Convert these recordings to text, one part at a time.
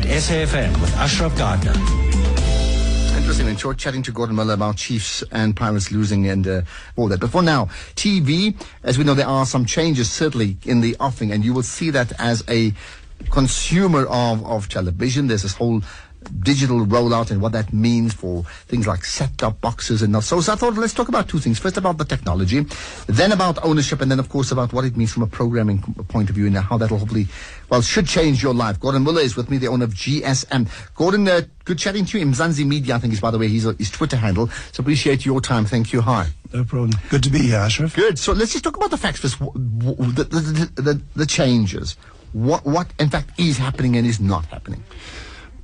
at SAFM with Ashraf Gardner. Interesting. In short, chatting to Gordon Muller about Chiefs and Pirates losing and uh, all that. But for now, TV, as we know, there are some changes certainly in the offering, and you will see that as a consumer of, of television. There's this whole digital rollout and what that means for things like set-top boxes and so. So I thought let's talk about two things. First about the technology, then about ownership, and then of course about what it means from a programming point of view and how that'll hopefully, well, should change your life. Gordon Muller is with me, the owner of GSM. Gordon, uh, good chatting to you. Mzansi Media, I think is by the way his, his Twitter handle. So appreciate your time. Thank you. Hi. No problem. Good to be here, Ashraf. Good. So let's just talk about the facts first. The, the, the, the, the changes. What, what in fact is happening and is not happening.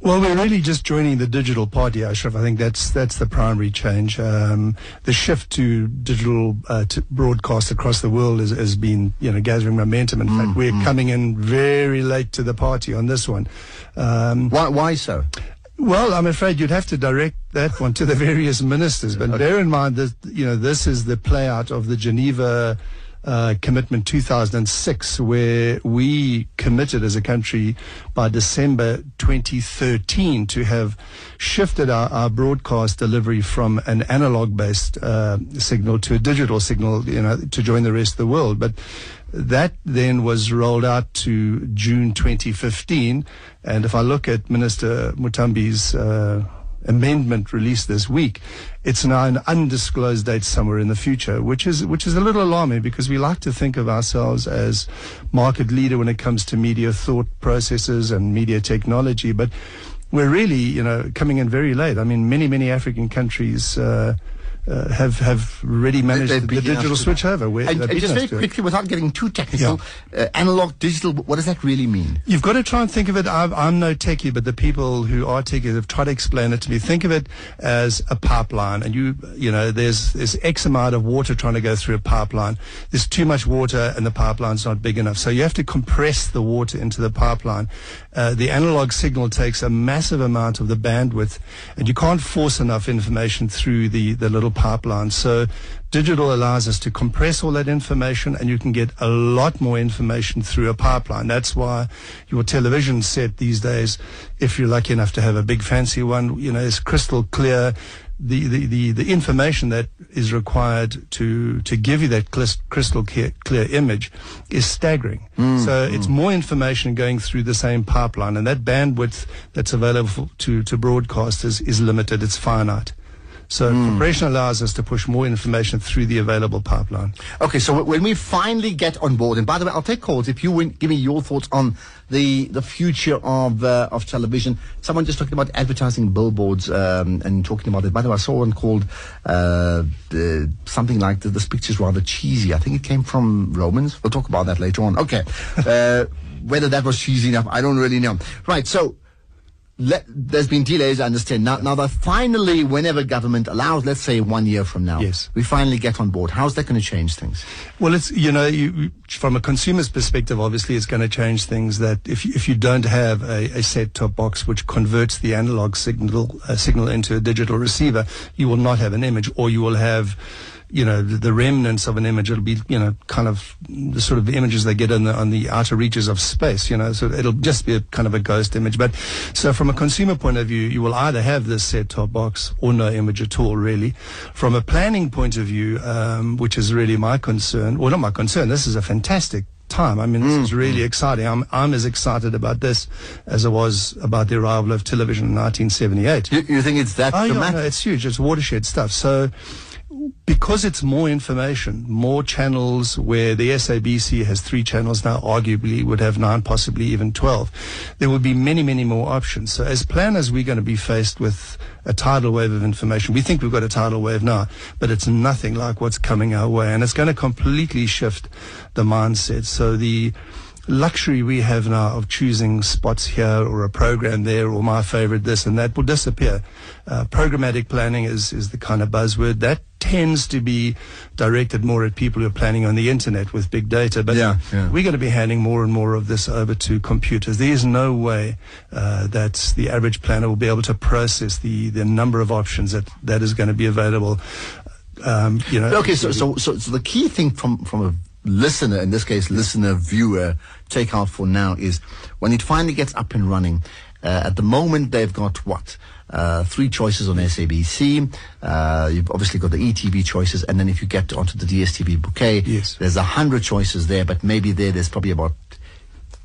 Well, we're really just joining the digital party, Ashraf. I think that's that's the primary change. Um, the shift to digital uh, to broadcast across the world has, has, been, you know, gathering momentum. In mm, fact, we're mm. coming in very late to the party on this one. Um, why, why so? Well, I'm afraid you'd have to direct that one to the various ministers. But okay. bear in mind that you know this is the play out of the Geneva uh, commitment 2006, where we committed as a country by December 2013 to have shifted our, our broadcast delivery from an analog based uh, signal to a digital signal, you know, to join the rest of the world. But that then was rolled out to June 2015. And if I look at Minister Muthambi's uh, amendment released this week, it's now an undisclosed date somewhere in the future, which is which is a little alarming because we like to think of ourselves as market leader when it comes to media thought processes and media technology, but we're really, you know, coming in very late. I mean, many many African countries. Uh, uh, have have really managed the, digital switch over. Where, and, and just very quickly, without getting too technical, yeah. uh, analog, digital, what does that really mean? You've got to try and think of it. I'm, I'm no techie, but the people who are techie have tried to explain it to me. Think of it as a pipeline, and you you know there's there's X amount of water trying to go through a pipeline. There's too much water, and the pipeline's not big enough, so you have to compress the water into the pipeline. Uh, the analog signal takes a massive amount of the bandwidth, and you can't force enough information through the the little pipeline. So digital allows us to compress all that information and you can get a lot more information through a pipeline. That's why your television set these days, if you're lucky enough to have a big fancy one, you know, is crystal clear. The, the, the, the information that is required to, to give you that crystal clear, clear image is staggering. Mm, so mm. it's more information going through the same pipeline and that bandwidth that's available to, to broadcasters is limited. It's finite. So mm. allows us to push more information through the available pipeline. Okay, so when we finally get on board, and by the way, I'll take calls if you win, give me your thoughts on the the future of uh, of television. Someone just talking about advertising billboards um, and talking about it. By the way, I saw one called uh, the, something like the, this picture's rather cheesy. I think it came from Romans. We'll talk about that later on. Okay, uh, whether that was cheesy enough, I don't really know. Right, so let, there's been delays, I understand. Now, now that finally, whenever government allows, let's say one year from now, yes. we finally get on board. How's that going to change things? Well, it's, you know, you, from a consumer's perspective, obviously it's going to change things that if, if you don't have a, a set-top box which converts the analog signal, uh, signal into a digital receiver, you will not have an image or you will have you know, the, the, remnants of an image. It'll be, you know, kind of the sort of images they get on the, on the outer reaches of space, you know, so it'll just be a kind of a ghost image. But so from a consumer point of view, you will either have this set top box or no image at all, really. From a planning point of view, um, which is really my concern, well, not my concern, this is a fantastic time. I mean, this mm. is really exciting. I'm, I'm as excited about this as I was about the arrival of television in 1978. You, you think it's that oh, dramatic? Yeah, no, it's huge. It's watershed stuff. So because it's more information, more channels where the SABC has three channels now, arguably would have nine, possibly even 12, there would be many, many more options. So as planners, we're going to be faced with a tidal wave of information. We think we've got a tidal wave now, but it's nothing like what's coming our way. And it's going to completely shift the mindset. So the, luxury we have now of choosing spots here or a program there or my favorite this and that will disappear. Uh, programmatic planning is, is the kind of buzzword that tends to be directed more at people who are planning on the internet with big data. But yeah, yeah. we're going to be handing more and more of this over to computers. There is no way uh, that the average planner will be able to process the, the number of options that, that is going to be available. Um, you know. Okay, so, so so so the key thing from from a listener, in this case, listener, viewer, take out for now is when it finally gets up and running, Uh, at the moment, they've got what? Uh, three choices on SABC. Uh, you've obviously got the ETV choices, and then if you get onto the DSTV bouquet, Yes. there's a hundred choices there, but maybe there there's probably about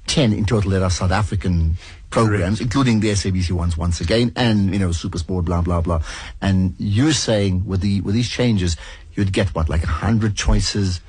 10 in total that are South African programs, including the SABC ones once again, and, you know, Supersport, blah, blah, blah. And you're saying with the, with these changes, you'd get what, like 100 choices,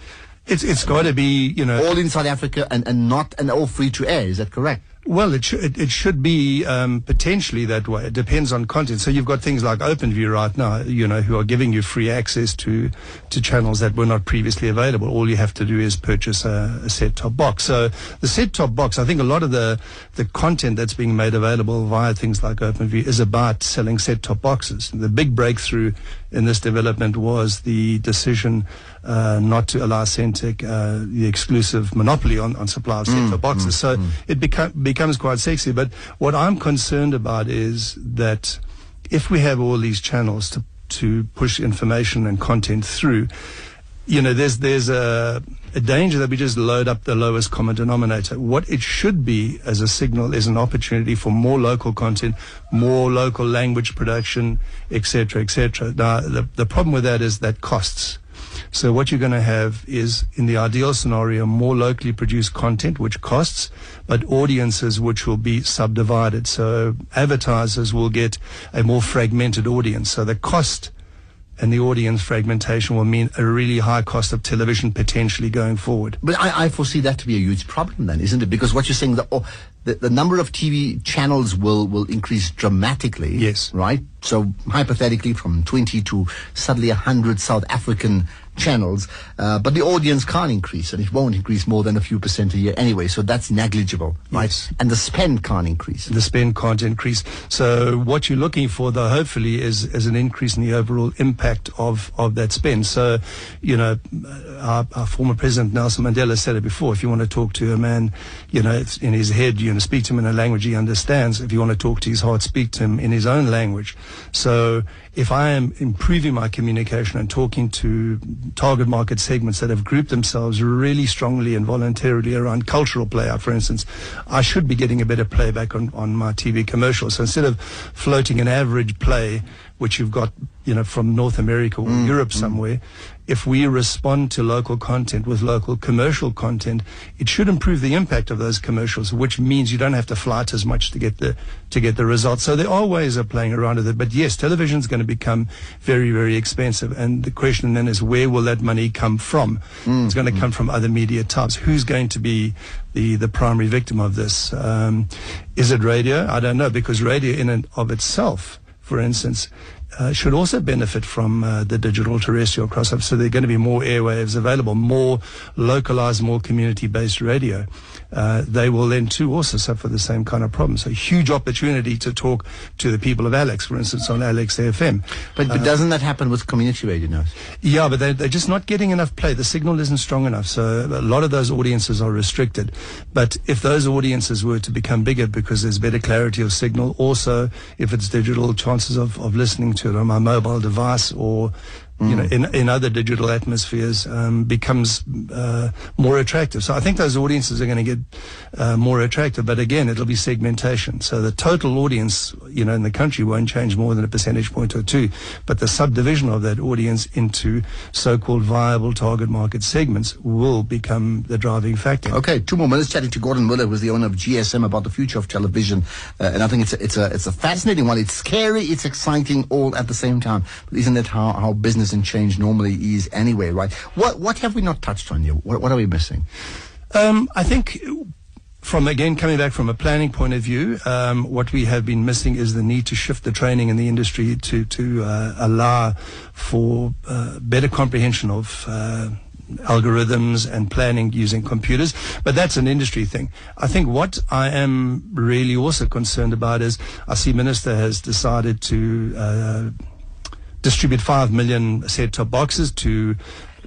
It's it's got to be you know all in South Africa and, and not, and all free to air. Is that correct? Well, it, sh- it, it should be um, potentially that way. It depends on content. So you've got things like OpenView right now, you know, who are giving you free access to to channels that were not previously available. All you have to do is purchase a, a set-top box. So the set-top box, I think a lot of the the content that's being made available via things like OpenView is about selling set-top boxes. The big breakthrough in this development was the decision uh, not to allow Sentech uh, the exclusive monopoly on, on supply of set-top boxes. so it beca- becomes quite sexy. But what I'm concerned about is that if we have all these channels to to push information and content through, you know, there's there's a, a danger that we just load up the lowest common denominator. What it should be as a signal is an opportunity for more local content, more local language production, etc., etc. Now, the the problem with that is that costs. So what you're going to have is, in the ideal scenario, more locally produced content, which costs, but audiences which will be subdivided. So advertisers will get a more fragmented audience. So the cost and the audience fragmentation will mean a really high cost of television potentially going forward. But I, I foresee that to be a huge problem then, isn't it? Because what you're saying, the, oh, the, the number of TV channels will, will increase dramatically. Yes. Right? So hypothetically from 20 to suddenly 100 South African channels, uh, but the audience can't increase and it won't increase more than a few percent a year anyway. So that's negligible, right? Yes. And the spend can't increase. the spend can't increase. So what you're looking for, though, hopefully, is, is an increase in the overall impact of, of that spend. So, you know, our, our former president Nelson Mandela said it before. If you want to talk to a man, you know, it's in his head, you know, speak to him in a language he understands. If you want to talk to his heart, speak to him in his own language. So if I am improving my communication and talking to target market segments that have grouped themselves really strongly and voluntarily around cultural playout, for instance, I should be getting a better playback on, on my TV commercials. So instead of floating an average play, which you've got, you know, from North America or mm, Europe mm. somewhere, if we respond to local content with local commercial content, it should improve the impact of those commercials, which means you don't have to flight as much to get the to get the results. So there are ways of playing around with it. But yes, television is going to become very, very expensive. And the question then is where will that money come from? Mm, it's going to come from other media types. Who's going to be the, the primary victim of this? Um, is it radio? I don't know, because radio in and of itself, for instance, uh, should also benefit from uh, the digital terrestrial crossover. So there are going to be more airwaves available, more localized, more community-based radio. Uh, they will then too also suffer the same kind of problem. So huge opportunity to talk to the people of Alex, for instance, on Alex FM. But, but doesn't that happen with community radio now? Yeah, but they, they're just not getting enough play. The signal isn't strong enough. So a lot of those audiences are restricted. But if those audiences were to become bigger because there's better clarity of signal, also if it's digital, chances of, of listening to it on my mobile device or you know, in, in other digital atmospheres um, becomes uh, more attractive. So I think those audiences are going to get uh, more attractive. But again, it'll be segmentation. So the total audience, you know, in the country won't change more than a percentage point or two. But the subdivision of that audience into so-called viable target market segments will become the driving factor. Okay, two more minutes chatting to Gordon Muller, who's the owner of GSM, about the future of television. Uh, and I think it's a, it's a it's a fascinating one. It's scary, it's exciting, all at the same time. But isn't that how, how business and change normally is anyway, right? What what have we not touched on here? What, what are we missing? Um, I think from again coming back from a planning point of view, um, what we have been missing is the need to shift the training in the industry to to uh, allow for uh, better comprehension of. Uh, algorithms and planning using computers, but that's an industry thing. I think what I am really also concerned about is I see Minister has decided to uh, distribute 5 million set-top boxes to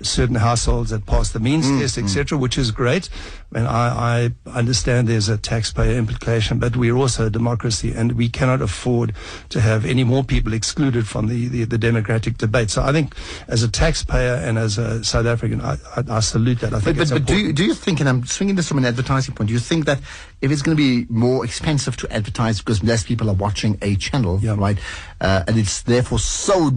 certain households that pass the means Mm, test, etc., which is great. And I, I understand there's a taxpayer implication, but we're also a democracy, and we cannot afford to have any more people excluded from the, the, the democratic debate. So I think, as a taxpayer and as a South African, I, I, I salute that. I think But, it's but, but do, you, do you think, and I'm swinging this from an advertising point, do you think that if it's going to be more expensive to advertise because less people are watching a channel, Yeah. right, uh, and it's therefore so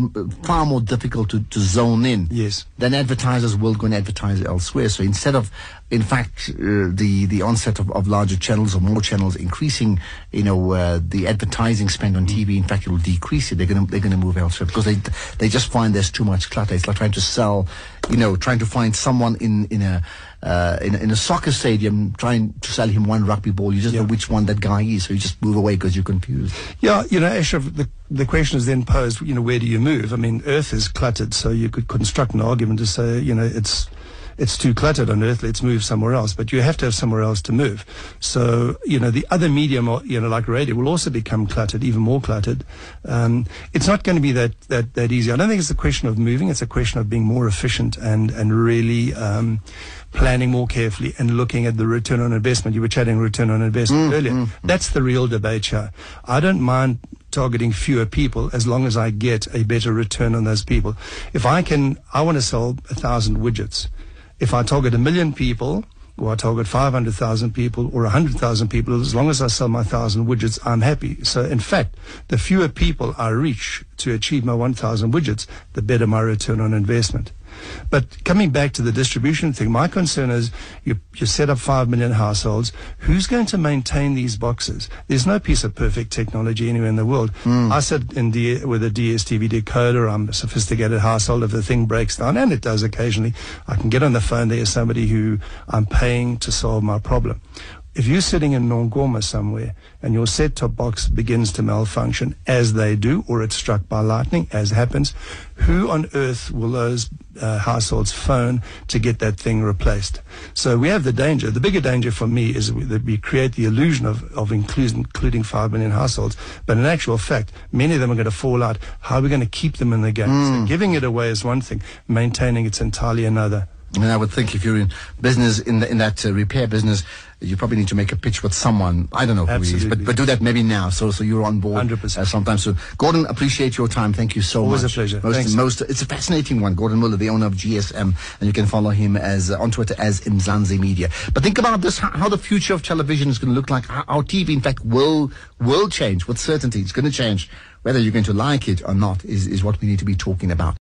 far more difficult to, to zone in, Yes. then advertisers will go and advertise elsewhere. So instead of, in fact, uh, the the onset of, of larger channels or more channels increasing, you know, uh, the advertising spend on TV, in fact, it will decrease it. They're going to they're going to move elsewhere because they they just find there's too much clutter. It's like trying to sell, you know, trying to find someone in in a uh, in, a- in a soccer stadium trying to sell him one rugby ball. You just Yeah. know which one that guy is, so you just move away because you're confused. Yeah, you know, Ashraf, the, the question is then posed, you know, where do you move? I mean, Earth is cluttered, so you could construct an argument to say, you know, it's it's too cluttered on Earth, let's move somewhere else. But you have to have somewhere else to move. So, you know, the other medium, you know, like radio, will also become cluttered, even more cluttered. Um, it's not going to be that, that, that easy. I don't think it's a question of moving, it's a question of being more efficient and, and really um, planning more carefully and looking at the return on investment. You were chatting return on investment earlier. That's the real debate here. I don't mind targeting fewer people as long as I get a better return on those people. If I can, I want to sell a thousand widgets. If I target a million people, or I target 500,000 people or 100,000 people, as long as I sell my 1,000 widgets, I'm happy. So, in fact, the fewer people I reach to achieve my 1,000 widgets, the better my return on investment. But coming back to the distribution thing, my concern is you, you set up 5 million households. Who's going to maintain these boxes? There's no piece of perfect technology anywhere in the world. Hmm. I sit in D- with a DSTV decoder. I'm a sophisticated household. If the thing breaks down, and it does occasionally, I can get on the phone. There's somebody who I'm paying to solve my problem. If you're sitting in Nongoma somewhere and your set-top box begins to malfunction, as they do, or it's struck by lightning, as happens, who on earth will those uh, households phone to get that thing replaced? So we have the danger. The bigger danger for me is that we create the illusion of, of including, including 5 million households. But in actual fact, many of them are going to fall out. How are we going to keep them in the game? So giving it away is one thing. Maintaining it's entirely another. I mean, I would think if you're in business, in, the, in that uh, repair business, you probably need to make a pitch with someone. I don't know who he is, but, but do that maybe now, so so you're on board 100%. uh, sometime soon. Gordon, appreciate your time. Thank you so much. Always a pleasure. Most, Thanks. most, it's a fascinating one. Gordon Muller, the owner of GSM, and you can follow him as uh, on Twitter as Mzansi Media. But think about this: how, how the future of television is going to look like. How, how TV, in fact, will will change with certainty. It's going to change. Whether you're going to like it or not is is what we need to be talking about.